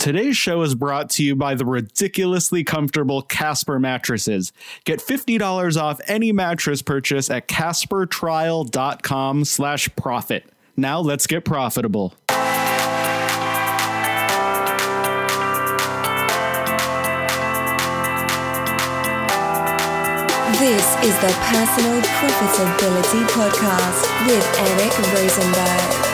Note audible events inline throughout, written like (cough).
Today's show is brought to you by the ridiculously comfortable Casper mattresses. Get $50 off any mattress purchase at caspertrial.com slash profit. Now let's get profitable. This is the Personal Profitability Podcast with Eric Rosenberg.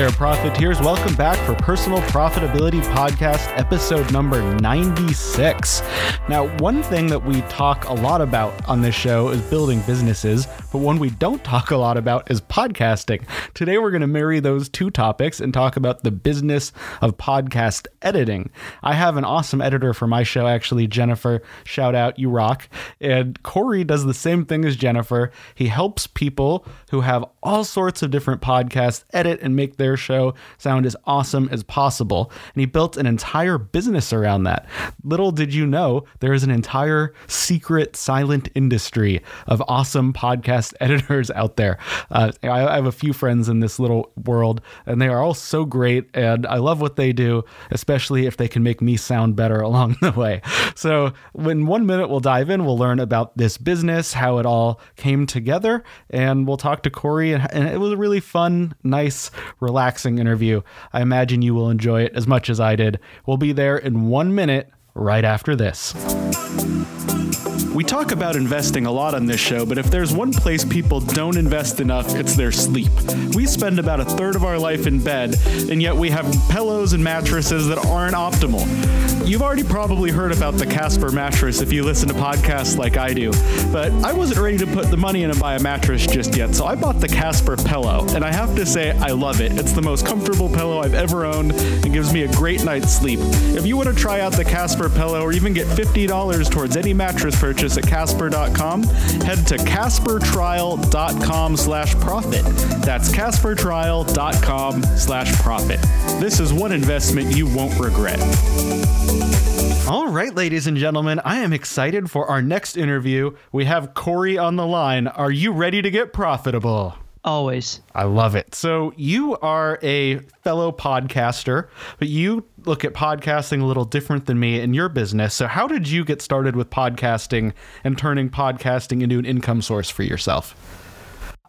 There, profiteers. Welcome back for Personal Profitability Podcast, episode number 96. Now, one thing that we talk a lot about on this show is building businesses, but one we don't talk a lot about is podcasting. Today, we're going to marry those two topics and talk about the business of podcast editing. I have an awesome editor for my show, actually, Jennifer. Shout out, you rock. And Corey does the same thing as Jennifer. He helps people who have all sorts of different podcasts edit and make their show sound as awesome as possible. And he built an entire business around that. Little did you know, there is an entire secret, silent industry of awesome podcast (laughs) editors out there. Uh, I, have a few friends in this little world, and they are all so great. And I love what they do, especially if they can make me sound better (laughs) along the way. So, in one minute, we'll dive in. We'll learn about this business, how it all came together, and we'll talk to Corey. And it was a really fun, nice, relaxing interview. I imagine you will enjoy it as much as I did. We'll be there in one minute right after this. We talk about investing a lot on this show, but if there's one place people don't invest enough, it's their sleep. We spend about a third of our life in bed, and yet we have pillows and mattresses that aren't optimal. You've already probably heard about the Casper mattress if you listen to podcasts like I do, but I wasn't ready to put the money in and buy a mattress just yet, so I bought the Casper pillow, and I have to say, I love it. It's the most comfortable pillow I've ever owned and gives me a great night's sleep. If you want to try out the Casper pillow or even get $50 towards any mattress purchase, purchase at casper.com, head to caspertrial.com slash profit. That's caspertrial.com slash profit. This is one investment you won't regret. All right, ladies and gentlemen, I am excited for our next interview. We have Corey on the line. Are you ready to get profitable? Always. I love it. So, you are a fellow podcaster, but you look at podcasting a little different than me in your business. So, how did you get started with podcasting and turning podcasting into an income source for yourself?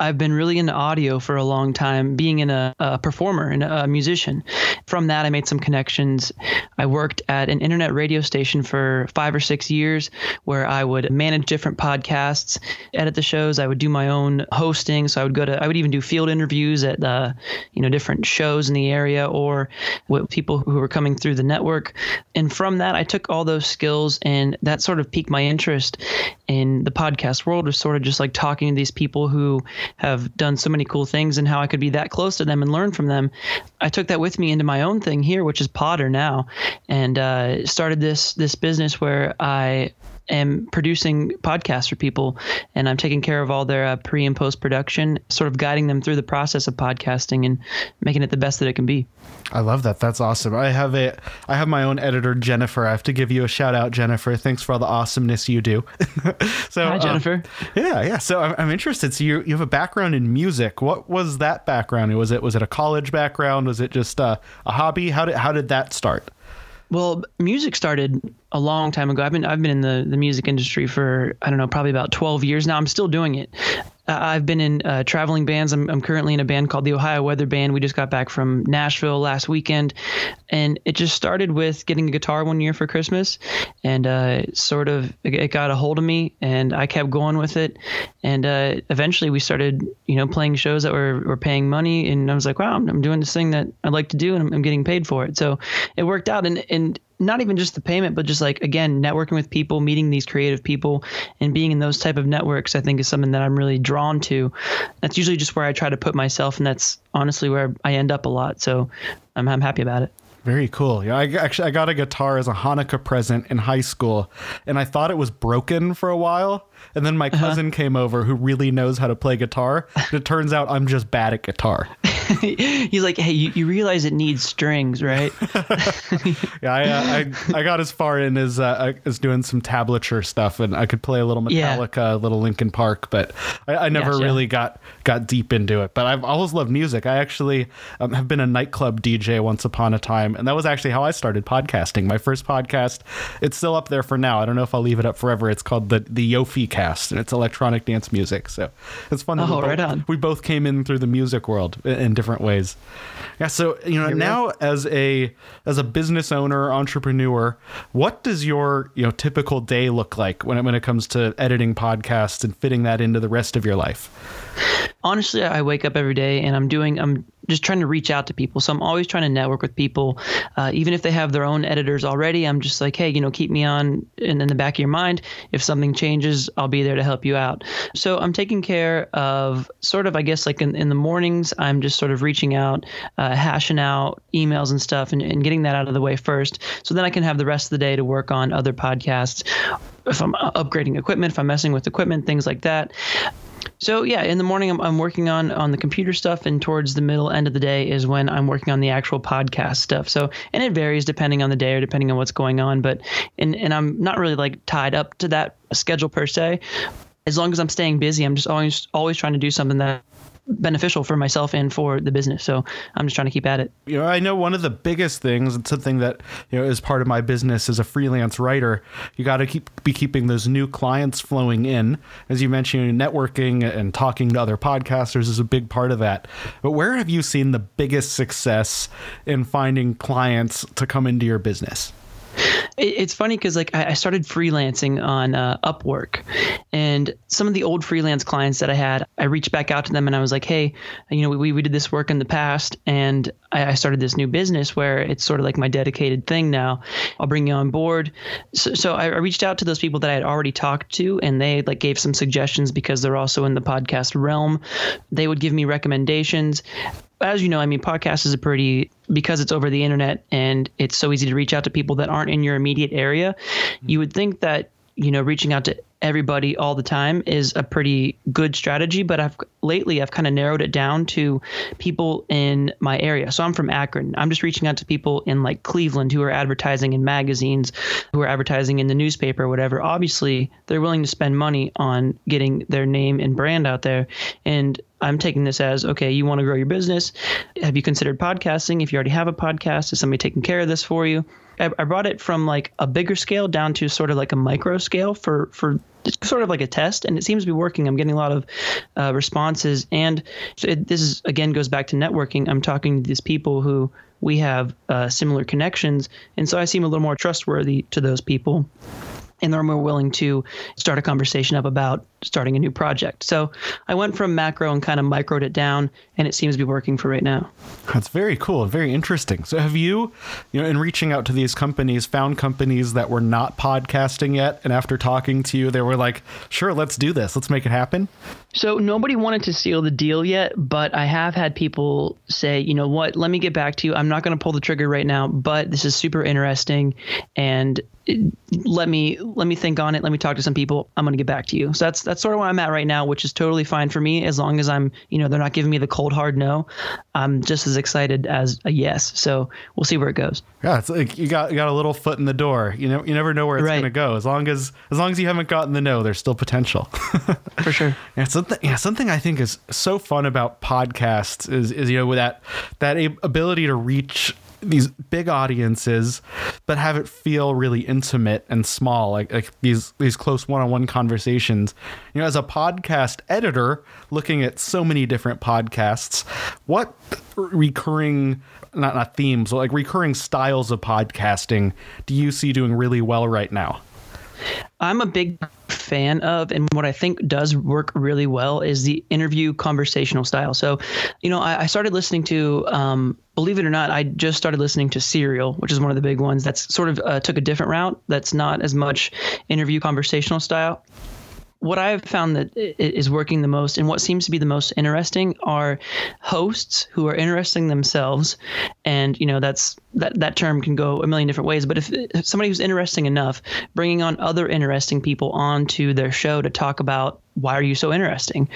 I've been really into audio for a long time, being in a, a, performer and a musician. From that, I made some connections. I worked at an internet radio station for five or six years where I would manage different podcasts, edit the shows. I would do my own hosting. So I would go to, I would even do field interviews at, uh, you know, different shows in the area or with people who were coming through the network. And from that, I took all those skills and that sort of piqued my interest in the podcast world was sort of just like talking to these people who have done so many cool things and how I could be that close to them and learn from them. I took that with me into my own thing here, which is Poderr now, and uh, started this this business where I am producing podcasts for people and I'm taking care of all their uh, pre and post production, sort of guiding them through the process of podcasting and making it the best that it can be. I love that. That's awesome. I have a I have my own editor Jennifer. I have to give you a shout out Jennifer. Thanks for all the awesomeness you do. (laughs) so Hi Jennifer. Um, yeah, yeah. So I'm, I'm interested. So you you have a background in music. What was that background? Was it was it a college background? Was it just uh, a hobby? How did how did that start? Well, music started a long time ago. I've been I've been in the the music industry for I don't know probably about 12 years now. I'm still doing it. I've been in uh, traveling bands. I'm, I'm currently in a band called the Ohio Weather Band. We just got back from Nashville last weekend, and it just started with getting a guitar one year for Christmas, and uh, sort of it got a hold of me, and I kept going with it, and uh, eventually we started you know playing shows that were, were paying money, and I was like, wow, I'm, I'm doing this thing that I like to do, and I'm, I'm getting paid for it. So it worked out, and and not even just the payment, but just like again, networking with people, meeting these creative people, and being in those type of networks, I think is something that I'm really drawn to. That's usually just where I try to put myself, and that's honestly where I end up a lot. So I'm, I'm happy about it. Very cool. Yeah, I actually I got a guitar as a Hanukkah present in high school, and I thought it was broken for a while. And then my uh-huh. cousin uh-huh. came over who really knows how to play guitar. And it turns out I'm just bad at guitar. (laughs) (laughs) He's like, hey, you, you realize it needs strings, right? (laughs) yeah, I, uh, I, I got as far in as uh, as doing some tablature stuff, and I could play a little Metallica, yeah. a little Linkin Park, but I, I never gotcha. really got got deep into it. But I've always loved music. I actually um, have been a nightclub DJ once upon a time, and that was actually how I started podcasting. My first podcast, it's still up there for now. I don't know if I'll leave it up forever. It's called the the Yofi Cast, and it's electronic dance music. So it's fun. Oh, we right both, on. We both came in through the music world in different ways. Yeah. So you know now as a as a business owner entrepreneur, what does your you know typical day look like when it, when it comes to editing podcasts and fitting that into the rest of your life? Honestly, I wake up every day and I'm doing I'm just trying to reach out to people. So I'm always trying to network with people, uh, even if they have their own editors already. I'm just like, hey, you know, keep me on in, in the back of your mind. If something changes, I'll be there to help you out. So I'm taking care of sort of, I guess, like in, in the mornings, I'm just sort of reaching out, uh, hashing out emails and stuff, and, and getting that out of the way first. So then I can have the rest of the day to work on other podcasts. If I'm upgrading equipment, if I'm messing with equipment, things like that. So yeah, in the morning I'm, I'm working on on the computer stuff, and towards the middle end of the day is when I'm working on the actual podcast stuff. So and it varies depending on the day or depending on what's going on. But and and I'm not really like tied up to that schedule per se. As long as I'm staying busy, I'm just always always trying to do something that beneficial for myself and for the business. So I'm just trying to keep at it. You know, I know one of the biggest things and something that, you know, is part of my business as a freelance writer, you got to keep be keeping those new clients flowing in. As you mentioned, networking and talking to other podcasters is a big part of that. But where have you seen the biggest success in finding clients to come into your business? It's funny because like I started freelancing on uh, Upwork, and some of the old freelance clients that I had, I reached back out to them and I was like, hey, you know, we we did this work in the past, and I, I started this new business where it's sort of like my dedicated thing now. I'll bring you on board. So, so I, I reached out to those people that I had already talked to, and they like gave some suggestions because they're also in the podcast realm. They would give me recommendations as you know, I mean, podcast is a pretty because it's over the internet and it's so easy to reach out to people that aren't in your immediate area. Mm-hmm. You would think that you know reaching out to everybody all the time is a pretty good strategy but i've lately i've kind of narrowed it down to people in my area. So i'm from akron. I'm just reaching out to people in like cleveland who are advertising in magazines who are advertising in the newspaper or whatever. Obviously they're willing to spend money on getting their name and brand out there. And I'm taking this as okay, you want to grow your business. Have you considered podcasting? If you already have a podcast, is somebody taking care of this for you? I, I brought it from like a bigger scale down to sort of like a micro scale for for sort of like a test, and it seems to be working. I'm getting a lot of uh, responses, and it, this is again goes back to networking. I'm talking to these people who we have uh, similar connections, and so I seem a little more trustworthy to those people and they're more willing to start a conversation up about starting a new project. So I went from macro and kind of microed it down, and it seems to be working for right now. That's very cool and very interesting. So have you, you know, in reaching out to these companies, found companies that were not podcasting yet, and after talking to you, they were like, "Sure, let's do this. Let's make it happen." So nobody wanted to seal the deal yet, but I have had people say, you know what, let me get back to you. I'm not going to pull the trigger right now, but this is super interesting, and let me let me think on it. Let me talk to some people. I'm going to get back to you. So that's that's sort of where I'm at right now, which is totally fine for me as long as I'm, you know, they're not giving me the cold hard no. I'm just as excited as a yes. So we'll see where it goes. Yeah, it's like you got you got a little foot in the door. You know, you never know where it's right. going to go. As long as as long as you haven't gotten the no, there's still potential. (laughs) for sure. Yeah, something yeah, something I think is so fun about podcasts is is you know with that that ability to reach these big audiences, but have it feel really intimate and small, like like these these close one-on-one conversations. You know, as a podcast editor, looking at so many different podcasts, what recurring not not themes, but like recurring styles of podcasting do you see doing really well right now? I'm a big fan of, and what I think does work really well is the interview conversational style. So, you know, I, I started listening to, um, believe it or not, I just started listening to Serial, which is one of the big ones that's sort of uh, took a different route. That's not as much interview conversational style what I've found that is working the most and what seems to be the most interesting are hosts who are interesting themselves. And, you know, that's that, that term can go a million different ways. But if, if somebody who's interesting enough, bringing on other interesting people onto their show to talk about why are you so interesting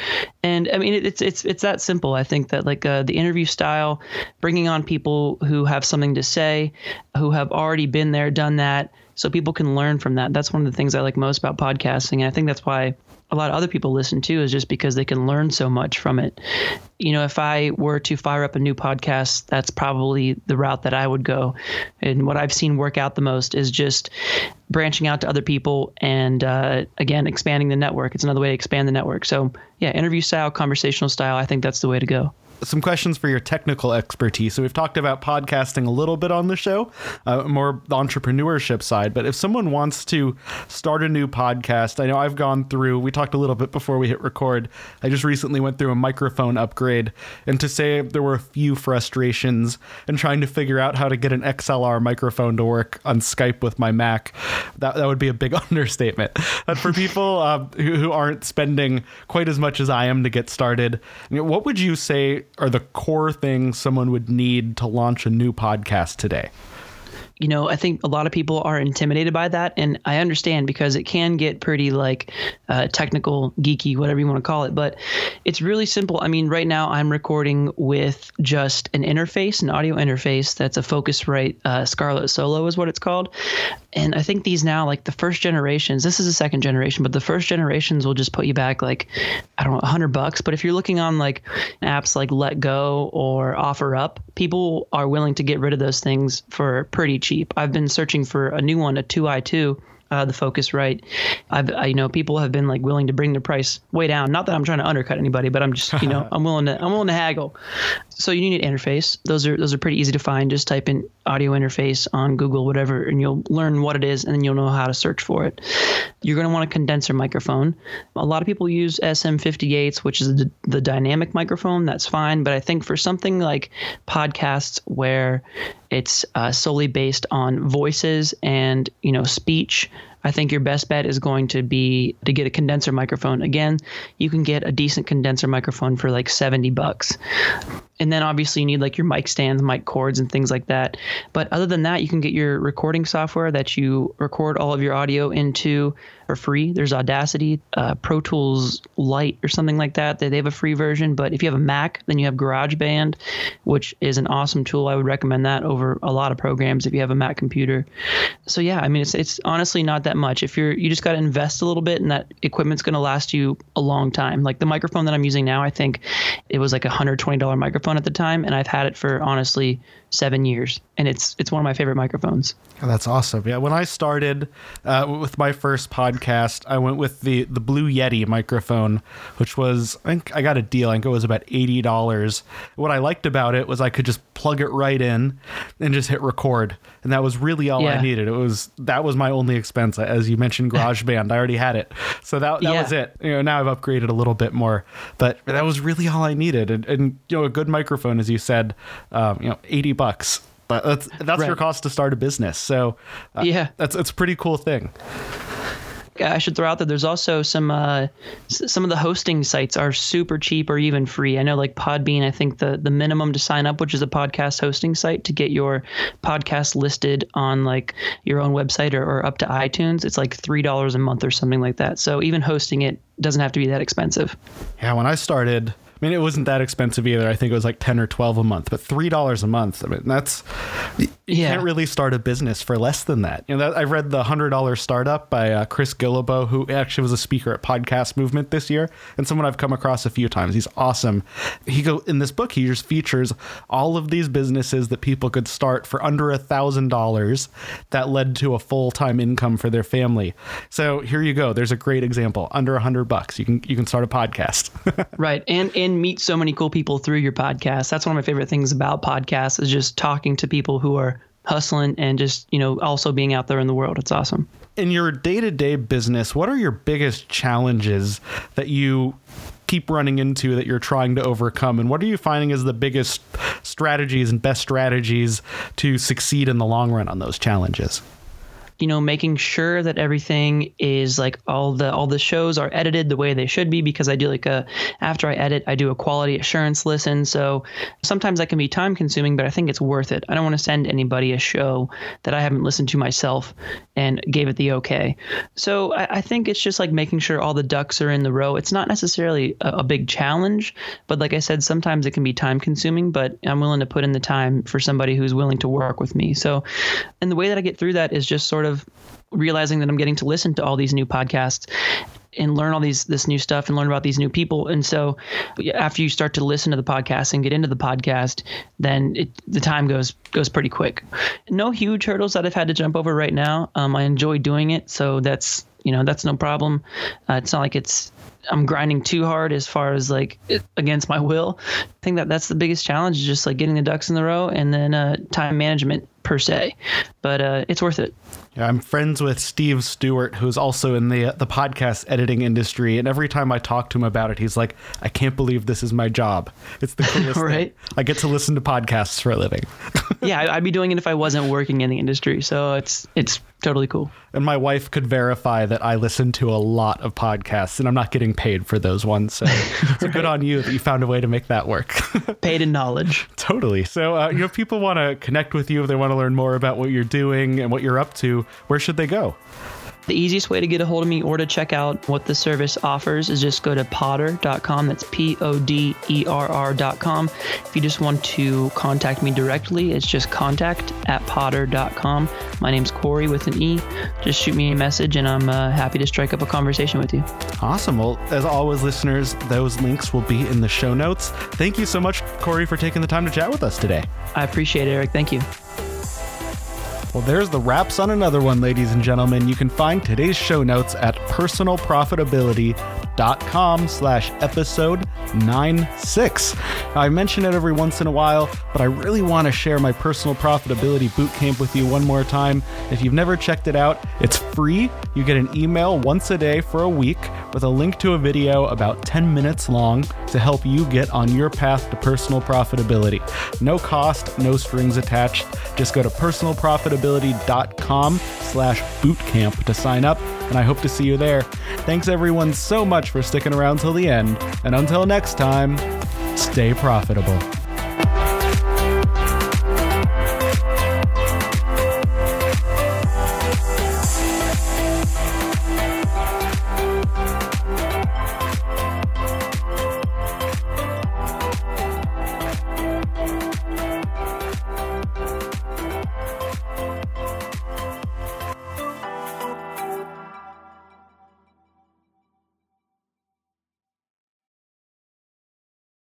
and i mean it's it's it's that simple i think that like uh, the interview style bringing on people who have something to say who have already been there done that so people can learn from that. That's one of the things I like most about podcasting. And I think that's why a lot of other people listen too, is just because they can learn so much from it. You know, if I were to fire up a new podcast, that's probably the route that I would go. And what I've seen work out the most is just branching out to other people and, uh, again, expanding the network. It's another way to expand the network. So, yeah, interview style, conversational style, I think that's the way to go some questions for your technical expertise. So we've talked about podcasting a little bit on the show, uh, more the entrepreneurship side. But if someone wants to start a new podcast, I know I've gone through. We talked a little bit before we hit record. I just recently went through a microphone upgrade, and to say there were a few frustrations in trying to figure out how to get an XLR microphone to work on Skype with my Mac, that that would be a big (laughs) understatement. But for people uh, who, who aren't spending quite as much as I am to get started, what would you say are the core things someone would need to launch a new podcast today? You know, I think a lot of people are intimidated by that, and I understand because it can get pretty like uh, technical, geeky, whatever you want to call it. But it's really simple. I mean, right now I'm recording with just an interface, an audio interface that's a Focusrite uh, Scarlett Solo is what it's called. And I think these now, like the first generations, this is the second generation, but the first generations will just put you back like I don't know, hundred bucks. But if you're looking on like apps like Letgo or OfferUp, people are willing to get rid of those things for pretty cheap. I've been searching for a new one, a 2i2 uh, the Focusrite. I've I, you know people have been like willing to bring the price way down. Not that I'm trying to undercut anybody, but I'm just you know (laughs) I'm willing to I'm willing to haggle. So you need an interface. Those are those are pretty easy to find. Just type in audio interface on Google, whatever, and you'll learn what it is, and then you'll know how to search for it. You're going to want a condenser microphone. A lot of people use SM58s, which is the, the dynamic microphone. That's fine, but I think for something like podcasts where it's uh, solely based on voices and you know speech I think your best bet is going to be to get a condenser microphone. Again, you can get a decent condenser microphone for like 70 bucks. And then obviously you need like your mic stands, mic cords, and things like that. But other than that, you can get your recording software that you record all of your audio into for free. There's Audacity, uh, Pro Tools Lite, or something like that. They they have a free version. But if you have a Mac, then you have GarageBand, which is an awesome tool. I would recommend that over a lot of programs if you have a Mac computer. So yeah, I mean it's it's honestly not that much. If you're you just got to invest a little bit, and that equipment's going to last you a long time. Like the microphone that I'm using now, I think it was like a hundred twenty dollar microphone at the time, and I've had it for honestly seven years, and it's it's one of my favorite microphones. Oh, that's awesome. Yeah, when I started uh, with my first podcast, I went with the the Blue Yeti microphone, which was I think I got a deal. I think it was about eighty dollars. What I liked about it was I could just plug it right in and just hit record, and that was really all yeah. I needed. It was that was my only expense. As you mentioned, (laughs) GarageBand, I already had it, so that that yeah. was it. You know, now I've upgraded a little bit more, but that was really all I needed. And, and you know, a good microphone, as you said, um, you know, eighty bucks. But that's that's right. your cost to start a business. So uh, yeah, that's it's a pretty cool thing. I should throw out that there's also some uh, some of the hosting sites are super cheap or even free. I know like Podbean, I think the the minimum to sign up, which is a podcast hosting site to get your podcast listed on like your own website or, or up to iTunes, it's like three dollars a month or something like that. So even hosting it doesn't have to be that expensive. Yeah, when I started, mean, it wasn't that expensive either. I think it was like ten or twelve a month, but three dollars a month. I mean, that's you yeah. can't really start a business for less than that. You know, that, I read the hundred dollar startup by uh, Chris Guillebeau, who actually was a speaker at Podcast Movement this year, and someone I've come across a few times. He's awesome. He go in this book. He just features all of these businesses that people could start for under a thousand dollars that led to a full time income for their family. So here you go. There's a great example. Under a hundred bucks, you can you can start a podcast. (laughs) right, and and and meet so many cool people through your podcast. That's one of my favorite things about podcasts is just talking to people who are hustling and just, you know, also being out there in the world. It's awesome. In your day-to-day business, what are your biggest challenges that you keep running into that you're trying to overcome and what are you finding as the biggest strategies and best strategies to succeed in the long run on those challenges? You know, making sure that everything is like all the all the shows are edited the way they should be because I do like a after I edit, I do a quality assurance listen. So sometimes that can be time consuming, but I think it's worth it. I don't want to send anybody a show that I haven't listened to myself and gave it the okay. So I, I think it's just like making sure all the ducks are in the row. It's not necessarily a, a big challenge, but like I said, sometimes it can be time consuming, but I'm willing to put in the time for somebody who's willing to work with me. So, and the way that I get through that is just sort of realizing that I'm getting to listen to all these new podcasts and learn all these this new stuff and learn about these new people. And so after you start to listen to the podcast and get into the podcast, then it, the time goes goes pretty quick. No huge hurdles that I've had to jump over right now. Um, I enjoy doing it, so that's you know that's no problem. Uh, it's not like it's I'm grinding too hard as far as like against my will. I think that that's the biggest challenge, is just like getting the ducks in the row and then uh, time management per se. But uh, it's worth it. Yeah, I'm friends with Steve Stewart, who's also in the the podcast editing industry, and every time I talk to him about it, he's like, "I can't believe this is my job. It's the (laughs) coolest right? Thing. I get to listen to podcasts for a living." (laughs) yeah, I'd be doing it if I wasn't working in the industry, so it's it's totally cool. And my wife could verify that I listen to a lot of podcasts, and I'm not getting paid for those ones. So, right. (laughs) so good on you that you found a way to make that work. paid in knowledge. Totally. So, uh, you know, if people want to connect with you, if they want to learn more about what you're doing and what you're up to, where should they go? The easiest way to get a hold of me or to check out what the service offers is just go to poderr.com. That's P O D E R R.com. If you just want to contact me directly, it's just contact at poderr.com. My name's Corey with an E. Just shoot me a message and I'm uh, happy to strike up a conversation with you. Awesome. Well, as always, listeners, those links will be in the show notes. Thank you so much, Corey, for taking the time to chat with us today. I appreciate it, Eric. Thank you. Well, there's the wraps on another one, ladies and gentlemen. You can find today's show notes at personalprofitability.com slash episode 96. Now, I mention it every once in a while, but I really want to share my personal profitability bootcamp with you one more time. If you've never checked it out, it's free. You get an email once a day for a week with a link to a video about 10 minutes long to help you get on your path to personal profitability. No cost, no strings attached. Just go to personalprofitability.com slash bootcamp to sign up, and I hope to see you there. Thanks everyone so much for sticking around till the end, and until next time, stay profitable.